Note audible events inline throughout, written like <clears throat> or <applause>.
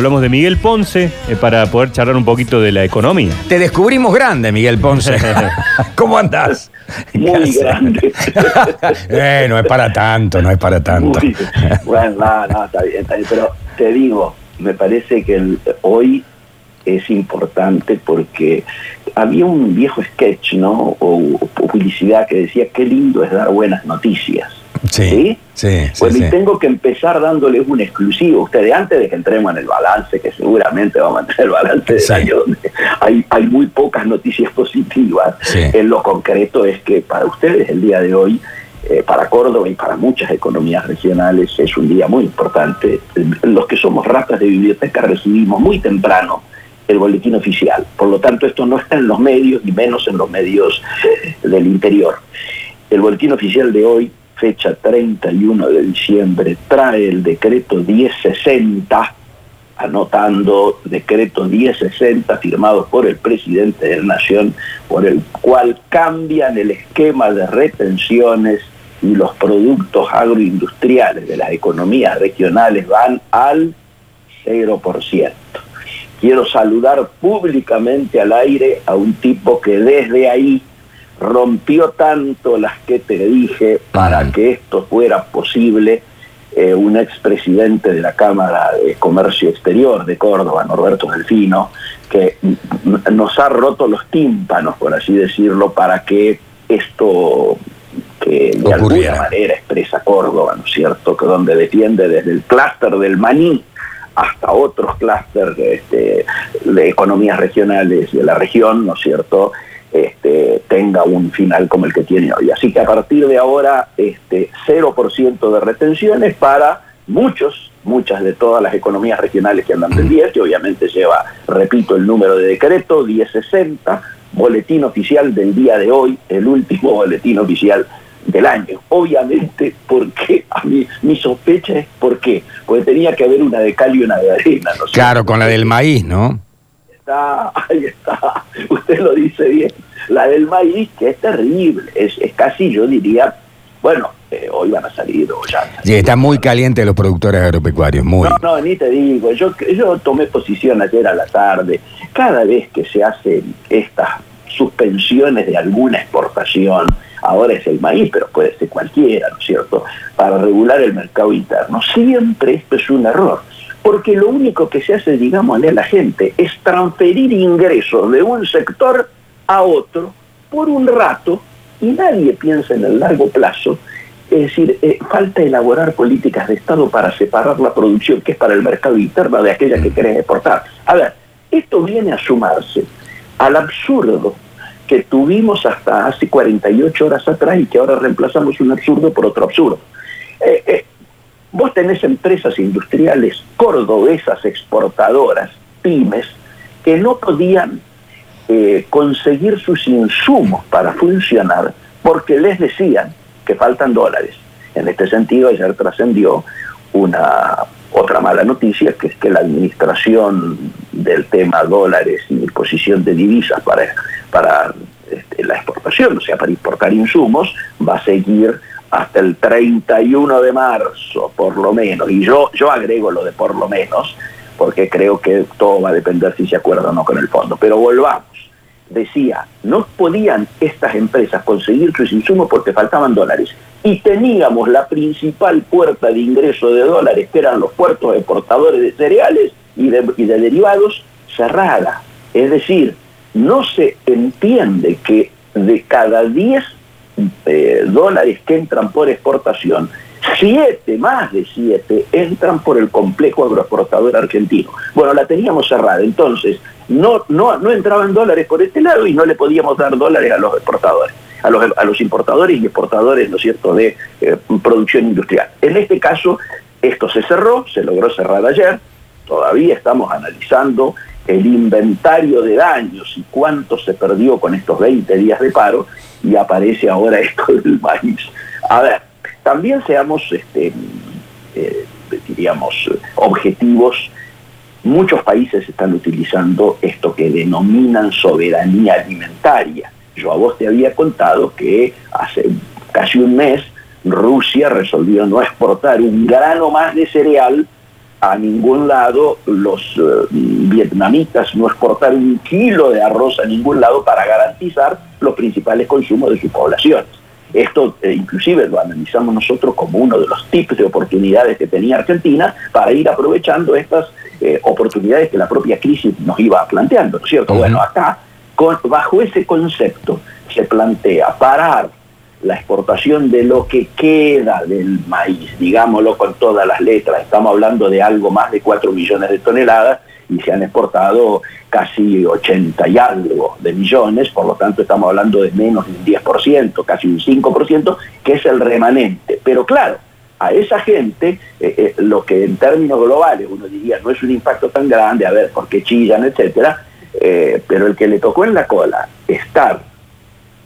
Hablamos de Miguel Ponce eh, para poder charlar un poquito de la economía. Te descubrimos grande, Miguel Ponce. <laughs> ¿Cómo andás? Muy grande. <laughs> eh, no es para tanto, no es para tanto. Muy- bueno, no, no, está bien, está bien. Pero te digo, me parece que el- hoy es importante porque había un viejo sketch, ¿no? O, o publicidad que decía, qué lindo es dar buenas noticias. Sí, ¿Sí? sí, sí. Bueno, sí. y tengo que empezar dándoles un exclusivo a ustedes antes de que entremos en el balance, que seguramente vamos a entrar en el balance del año donde hay, hay muy pocas noticias positivas. En lo concreto es que para ustedes el día de hoy, eh, para Córdoba y para muchas economías regionales, es un día muy importante. Los que somos ratas de biblioteca recibimos muy temprano el boletín oficial. Por lo tanto, esto no está en los medios, ni menos en los medios del interior. El boletín oficial de hoy, fecha 31 de diciembre, trae el decreto 1060, anotando decreto 1060 firmado por el presidente de la Nación, por el cual cambian el esquema de retenciones y los productos agroindustriales de las economías regionales van al 0%. Quiero saludar públicamente al aire a un tipo que desde ahí rompió tanto las que te dije para Mm. que esto fuera posible, eh, un expresidente de la Cámara de Comercio Exterior de Córdoba, Norberto Delfino, que nos ha roto los tímpanos, por así decirlo, para que esto que de Ocurriera. alguna manera expresa Córdoba, ¿no es cierto?, que donde defiende desde el clúster del maní hasta otros clústeres este, de economías regionales de la región, ¿no es cierto?, este, tenga un final como el que tiene hoy. Así que a partir de ahora, este, 0% de retenciones para muchos, muchas de todas las economías regionales que andan pendientes, que obviamente lleva, repito, el número de decreto, 1060, boletín oficial del día de hoy, el último boletín oficial del año. Obviamente, porque a mí, mi sospecha es por qué, porque tenía que haber una de cal y una de arena. ¿no Claro, con la del maíz, ¿no? Está, ahí está, <laughs> usted lo dice bien, la del maíz, que es terrible, es, es casi, yo diría, bueno, eh, hoy van a salir o ya. Sí, están muy calientes los productores agropecuarios, muy. No, no, ni te digo, yo, yo tomé posición ayer a la tarde, cada vez que se hacen estas suspensiones de alguna exportación, ahora es el maíz, pero puede ser cualquiera, ¿no es cierto?, para regular el mercado interno, siempre esto es un error, porque lo único que se hace, digámosle a la gente, es transferir ingresos de un sector a otro por un rato y nadie piensa en el largo plazo es decir, eh, falta elaborar políticas de Estado para separar la producción que es para el mercado interno de aquella que querés exportar. A ver, esto viene a sumarse al absurdo que tuvimos hasta hace 48 horas atrás y que ahora reemplazamos un absurdo por otro absurdo. Eh, eh, vos tenés empresas industriales cordobesas exportadoras, pymes, que no podían eh, conseguir sus insumos para funcionar porque les decían que faltan dólares. En este sentido, ayer trascendió una otra mala noticia, que es que la administración del tema dólares y disposición de divisas para, para este, la exportación, o sea, para importar insumos, va a seguir hasta el 31 de marzo, por lo menos. Y yo, yo agrego lo de por lo menos, porque creo que todo va a depender si se acuerda o no con el fondo. Pero volvamos decía, no podían estas empresas conseguir sus insumos porque faltaban dólares. Y teníamos la principal puerta de ingreso de dólares, que eran los puertos exportadores de cereales y de, y de derivados, cerrada. Es decir, no se entiende que de cada 10 eh, dólares que entran por exportación, siete, más de siete, entran por el complejo agroexportador argentino. Bueno, la teníamos cerrada, entonces no, no, no entraban dólares por este lado y no le podíamos dar dólares a los exportadores, a los, a los importadores y exportadores, ¿no es cierto?, de eh, producción industrial. En este caso, esto se cerró, se logró cerrar ayer, todavía estamos analizando el inventario de daños y cuánto se perdió con estos 20 días de paro y aparece ahora <laughs> esto del maíz. A ver, también seamos, este, eh, diríamos, objetivos. Muchos países están utilizando esto que denominan soberanía alimentaria. Yo a vos te había contado que hace casi un mes Rusia resolvió no exportar un grano más de cereal a ningún lado los eh, vietnamitas no exportar un kilo de arroz a ningún lado para garantizar los principales consumos de sus poblaciones. Esto eh, inclusive lo analizamos nosotros como uno de los tips de oportunidades que tenía Argentina para ir aprovechando estas eh, oportunidades que la propia crisis nos iba planteando, ¿no es cierto? Bueno, acá, bajo ese concepto, se plantea parar la exportación de lo que queda del maíz, digámoslo con todas las letras, estamos hablando de algo más de 4 millones de toneladas y se han exportado casi 80 y algo de millones, por lo tanto estamos hablando de menos de un 10%, casi un 5%, que es el remanente. Pero claro, a esa gente, eh, eh, lo que en términos globales uno diría no es un impacto tan grande, a ver, porque chillan, etcétera, eh, pero el que le tocó en la cola estar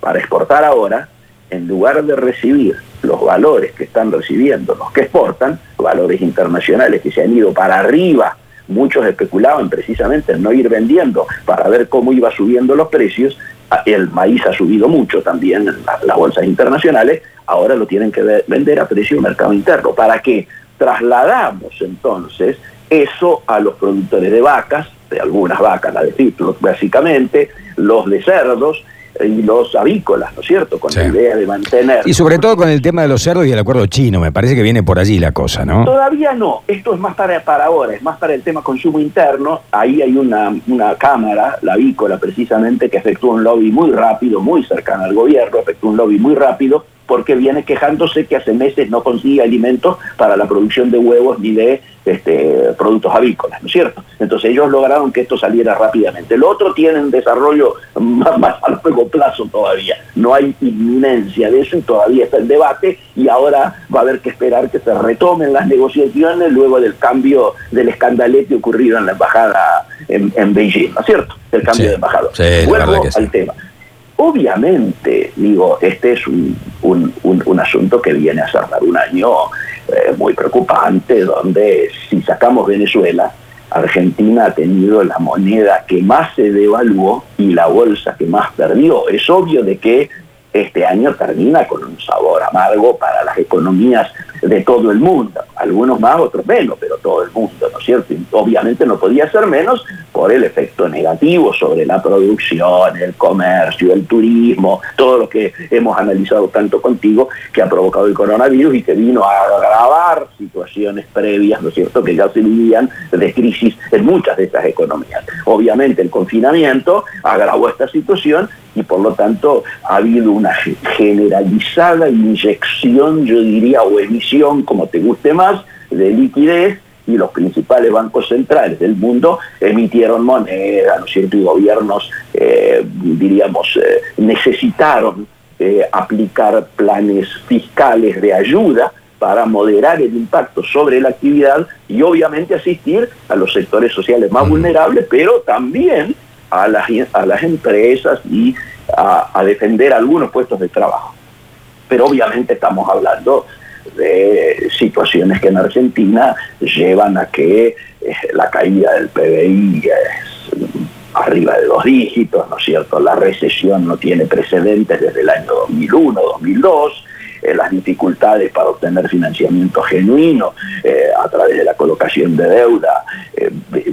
para exportar ahora, en lugar de recibir los valores que están recibiendo los que exportan, valores internacionales que se han ido para arriba, muchos especulaban precisamente en no ir vendiendo para ver cómo iba subiendo los precios, el maíz ha subido mucho también en las bolsas internacionales, ahora lo tienen que vender a precio de mercado interno. ¿Para qué? Trasladamos entonces eso a los productores de vacas, de algunas vacas, la de ciclos básicamente, los de cerdos, y los avícolas, ¿no es cierto? Con la idea de mantener. Y sobre todo con el tema de los cerdos y el acuerdo chino, me parece que viene por allí la cosa, ¿no? Todavía no, esto es más para, para ahora, es más para el tema consumo interno. Ahí hay una, una cámara, la avícola precisamente, que efectúa un lobby muy rápido, muy cercano al gobierno, efectúa un lobby muy rápido porque viene quejándose que hace meses no consigue alimentos para la producción de huevos ni de este, productos avícolas, ¿no es cierto? Entonces ellos lograron que esto saliera rápidamente. El otro tiene un desarrollo <laughs> más, a largo plazo todavía. No hay inminencia de eso y todavía está el debate y ahora va a haber que esperar que se retomen las negociaciones luego del cambio del escandalete ocurrido en la embajada en, Beijing, ¿no es cierto? El cambio de embajador. Vuelvo al tema. Obviamente, digo, este es un, asunto que viene a cerrar un año eh, muy preocupante, donde si sacamos Venezuela, Argentina ha tenido la moneda que más se devaluó y la bolsa que más perdió. Es obvio de que este año termina con un sabor amargo para las economías de todo el mundo, algunos más, otros menos, pero todo el mundo, ¿no es cierto? Y obviamente no podía ser menos por el efecto negativo sobre la producción, el comercio, el turismo, todo lo que hemos analizado tanto contigo que ha provocado el coronavirus y que vino a agravar situaciones previas, ¿no es cierto?, que ya se vivían de crisis en muchas de estas economías. Obviamente el confinamiento agravó esta situación y por lo tanto ha habido una generalizada inyección, yo diría, o emisión, como te guste más, de liquidez y los principales bancos centrales del mundo emitieron moneda, ¿no es cierto? Y gobiernos, eh, diríamos, eh, necesitaron eh, aplicar planes fiscales de ayuda para moderar el impacto sobre la actividad y obviamente asistir a los sectores sociales más vulnerables, pero también a las, a las empresas y a, defender algunos puestos de trabajo. Pero obviamente estamos hablando de situaciones que en Argentina llevan a que eh, la caída del PBI es arriba de dos dígitos, ¿no es cierto? La recesión no tiene precedentes desde el año 2001, 2002, eh, las dificultades para obtener financiamiento genuino eh, a través de la colocación de deuda eh,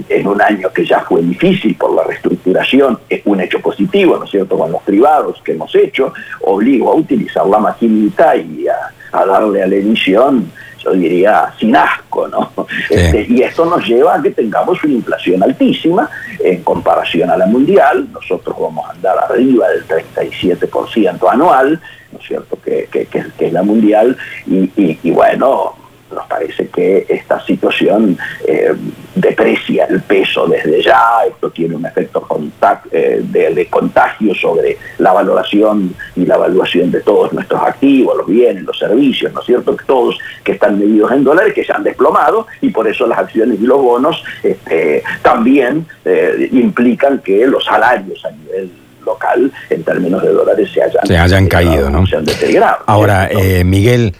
en un año que ya fue difícil por la reestructuración, es un hecho positivo, ¿no es cierto?, con los privados que hemos hecho, obligo a utilizar la maquinita y a, darle a la emisión yo diría, sin asco, ¿no? Este, y esto nos lleva a que tengamos una inflación altísima en comparación a la mundial. Nosotros vamos a andar arriba del 37% anual, ¿no es cierto?, que, es la mundial, y, bueno, nos parece que esta situación eh, deprecia el peso desde ya, esto tiene un efecto eh, de, contagio sobre la valoración y la evaluación de todos nuestros activos, los bienes, los servicios, ¿no es cierto? Todos que están medidos en dólares, que se han desplomado y por eso las acciones y los bonos este, también eh, implican que los salarios a nivel local en términos de dólares se hayan, se hayan caído, ¿no? Se han deteriorado. Ahora, eh, Miguel,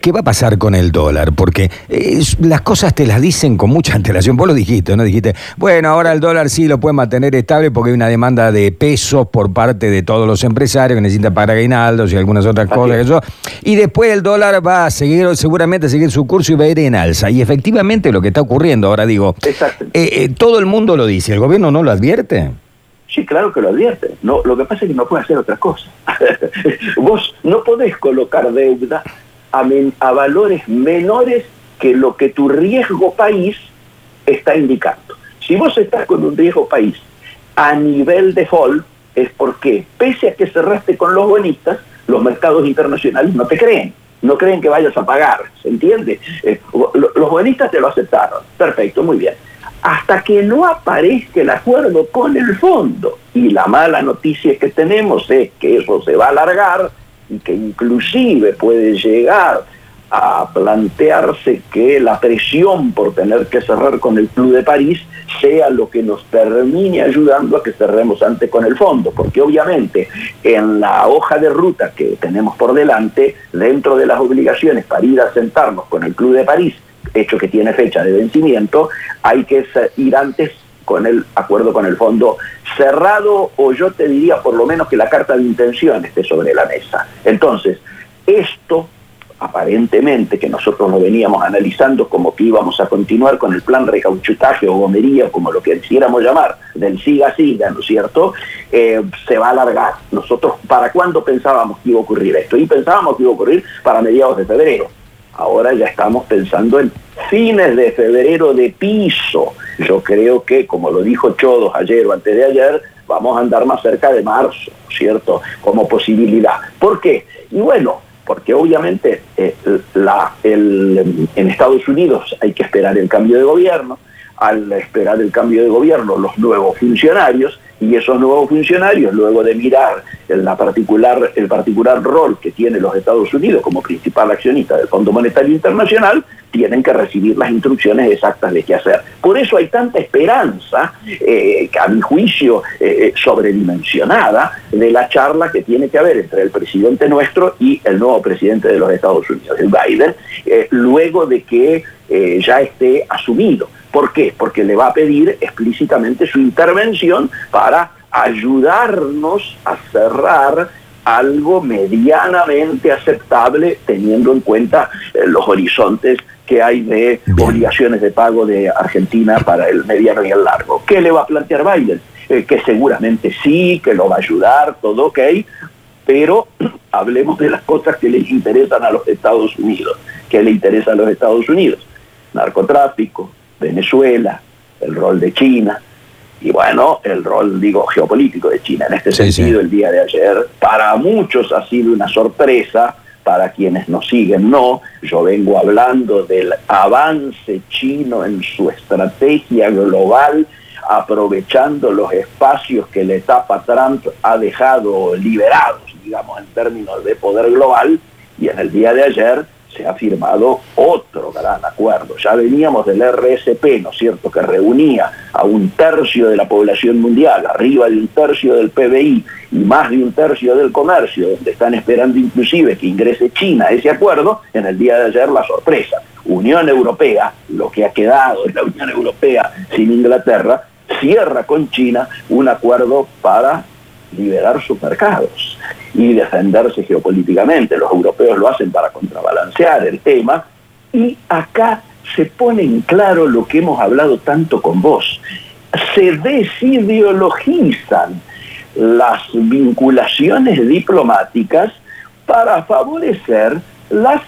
¿Qué va a pasar con el dólar? Porque eh, las cosas te las dicen con mucha <laughs> antelación. Vos lo dijiste, ¿no? Dijiste, bueno, ahora el dólar sí lo puede mantener estable porque hay una demanda de pesos por parte de todos los empresarios que necesitan pagar aguinaldos y algunas otras cosas. Que. Y después el dólar va a seguir, seguramente a seguir su curso y va a ir en alza. Y efectivamente lo que está ocurriendo, ahora digo, eh, todo el mundo lo dice, ¿el gobierno no lo advierte? Sí, claro que lo advierte. No, lo que pasa es que no puede hacer otra cosa. <laughs> Vos no podés colocar deuda a, valores menores que lo que tu riesgo país está indicando. Si vos estás con un riesgo país a nivel de default, es porque, pese a que cerraste con los bonistas, los mercados internacionales no te creen. No creen que vayas a pagar, ¿se entiende? Eh, los bonistas te lo aceptaron. Perfecto, muy bien. Hasta que no aparezca el acuerdo con el fondo. Y la mala noticia que tenemos es que eso se va a alargar y que inclusive puede llegar a plantearse que la presión por tener que cerrar con el Club de París sea lo que nos termine ayudando a que cerremos antes con el fondo, porque obviamente en la hoja de ruta que tenemos por delante, dentro de las obligaciones para ir a sentarnos con el Club de París, hecho que tiene fecha de vencimiento, hay que ir antes con el acuerdo con el fondo cerrado o yo te diría por lo menos que la carta de intención esté sobre la mesa. Entonces, esto aparentemente que nosotros lo veníamos analizando como que íbamos a continuar con el plan recauchutaje o gomería, como lo que quisiéramos llamar, del siga-siga, ¿no es cierto?, eh, se va a alargar. Nosotros, ¿para cuándo pensábamos que iba a ocurrir esto? Y pensábamos que iba a ocurrir para mediados de febrero. Ahora ya estamos pensando en fines de febrero de piso. Yo creo que, como lo dijo Chodos ayer o antes de ayer, vamos a andar más cerca de marzo, ¿cierto? Como posibilidad. ¿Por qué? Y bueno, porque obviamente eh, en Estados Unidos hay que esperar el cambio de gobierno, al esperar el cambio de gobierno los nuevos funcionarios, y esos nuevos funcionarios, luego de mirar particular, el particular rol que tiene los Estados Unidos como principal accionista del Fondo Monetario Internacional, tienen que recibir las instrucciones exactas de qué hacer. Por eso hay tanta esperanza, eh, a mi juicio eh, eh, sobredimensionada, de la charla que tiene que haber entre el presidente nuestro y el nuevo presidente de los Estados Unidos, el Biden, luego de que ya esté asumido. ¿Por qué? Porque le va a pedir explícitamente su intervención para ayudarnos a cerrar algo medianamente aceptable teniendo en cuenta eh, los horizontes que hay de obligaciones de pago de Argentina para el mediano y el largo. ¿Qué le va a plantear Biden? Eh, que seguramente sí, que lo va a ayudar, todo ok, pero <clears throat> hablemos de las cosas que les interesan a los Estados Unidos. ¿Qué le interesa a los Estados Unidos? Narcotráfico, Venezuela, el rol de China y bueno, el rol, digo, geopolítico de China. En este sentido, el día de ayer, para muchos ha sido una sorpresa, para quienes nos siguen no. Yo vengo hablando del avance chino en su estrategia global, aprovechando los espacios que la etapa Trump ha dejado liberados, digamos, en términos de poder global, y en el día de ayer se ha firmado otro gran acuerdo. Ya veníamos del RSP, ¿no es cierto?, que reunía a un tercio de la población mundial, arriba de un tercio del PBI y más de un tercio del comercio, donde están esperando inclusive que ingrese China a ese acuerdo, en el día de ayer la sorpresa. Unión Europea, lo que ha quedado de la Unión Europea sin Inglaterra, cierra con China un acuerdo para liberar sus mercados y defenderse geopolíticamente. Los europeos lo hacen para contrabalancear el tema y acá se pone en claro lo que hemos hablado tanto con vos. Se desideologizan las vinculaciones diplomáticas para favorecer las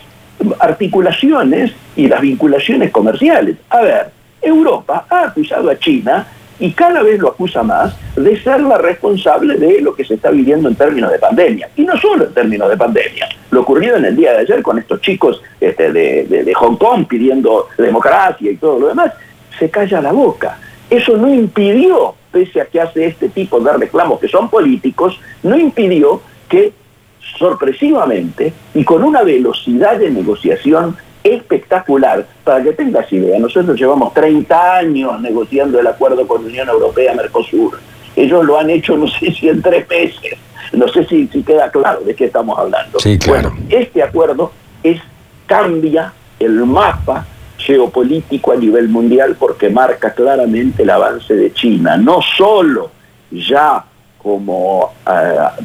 articulaciones y las vinculaciones comerciales. A ver, Europa ha acusado a China y cada vez lo acusa más de ser la responsable de lo que se está viviendo en términos de pandemia. Y no solo en términos de pandemia. Lo ocurrido en el día de ayer con estos chicos este, de, Hong Kong pidiendo democracia y todo lo demás, se calla la boca. Eso no impidió, pese a que hace este tipo de reclamos que son políticos, no impidió que sorpresivamente y con una velocidad de negociación espectacular. Para que tengas idea, nosotros llevamos 30 años negociando el acuerdo con Unión Europea-Mercosur. Ellos lo han hecho, no sé si en tres meses. No sé si, si queda claro de qué estamos hablando. Sí, claro. Bueno, este acuerdo es cambia el mapa geopolítico a nivel mundial porque marca claramente el avance de China, no solo ya como eh,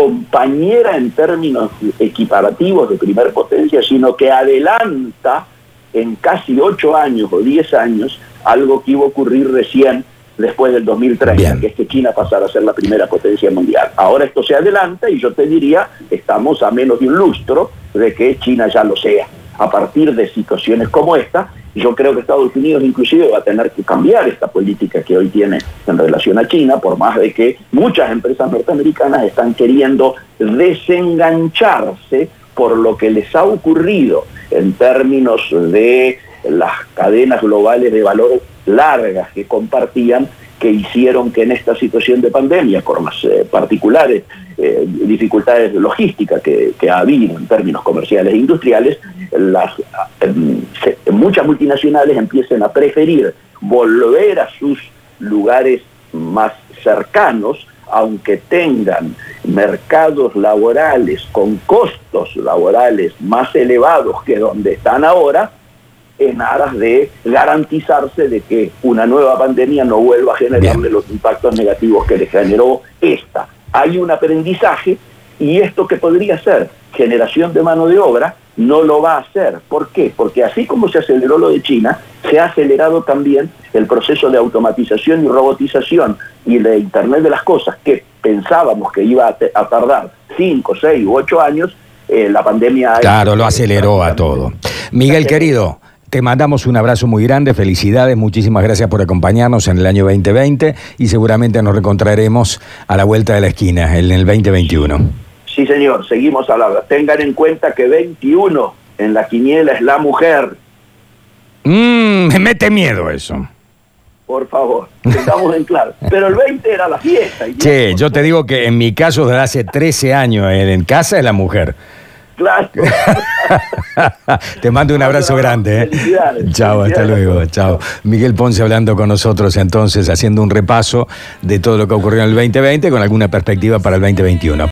compañera en términos equiparativos de primer potencia, sino que adelanta en casi ocho años o diez años algo que iba a ocurrir recién después del 2030, que es que China pasara a ser la primera potencia mundial. Ahora esto se adelanta y yo te diría, estamos a menos de un lustro de que China ya lo sea. A partir de situaciones como esta, yo creo que Estados Unidos inclusive va a tener que cambiar esta política que hoy tiene en relación a China, por más de que muchas empresas norteamericanas están queriendo desengancharse por lo que les ha ocurrido en términos de las cadenas globales de valor largas que compartían que hicieron que en esta situación de pandemia, por las eh, particulares eh, dificultades logísticas que, ha habido en términos comerciales e industriales, las, em, muchas multinacionales empiecen a preferir volver a sus lugares más cercanos, aunque tengan mercados laborales con costos laborales más elevados que donde están ahora, en aras de garantizarse de que una nueva pandemia no vuelva a generarle los impactos negativos que le generó esta. Hay un aprendizaje y esto que podría ser generación de mano de obra no lo va a hacer. ¿Por qué? Porque así como se aceleró lo de China, se ha acelerado también el proceso de automatización y robotización y de Internet de las Cosas, que pensábamos que iba a, tardar 5, 6 u 8 años, eh, la pandemia... Claro, lo aceleró a todo. Miguel, querido, te mandamos un abrazo muy grande, felicidades, muchísimas gracias por acompañarnos en el año 2020 y seguramente nos reencontraremos a la vuelta de la esquina, en el 2021. Sí, señor, seguimos hablando. Tengan en cuenta que 21 en la quiniela es la mujer. Mmm, me mete miedo eso. Por favor, estamos en claro. <laughs> Pero el 20 era la fiesta. Che, yo te digo que en mi caso, desde hace 13 años en casa es la mujer. <laughs> Te mando un abrazo grande. ¿eh? Chao, hasta luego. Chao. Miguel Ponce hablando con nosotros entonces, haciendo un repaso de todo lo que ocurrió en el 2020 con alguna perspectiva para el 2021.